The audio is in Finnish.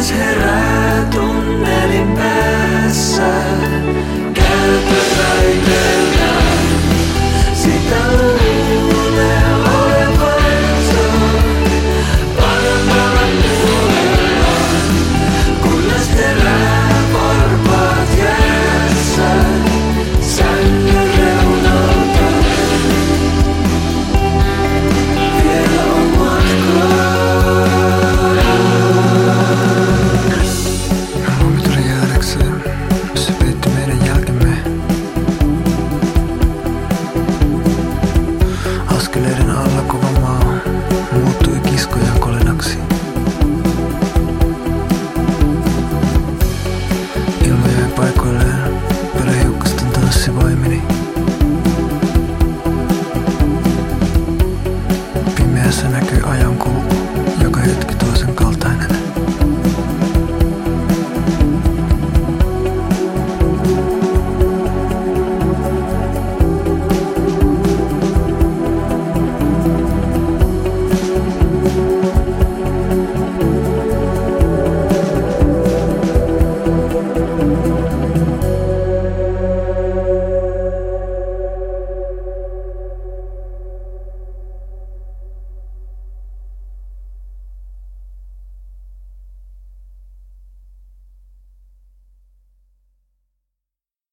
Kunnes herää tunnelin päässä,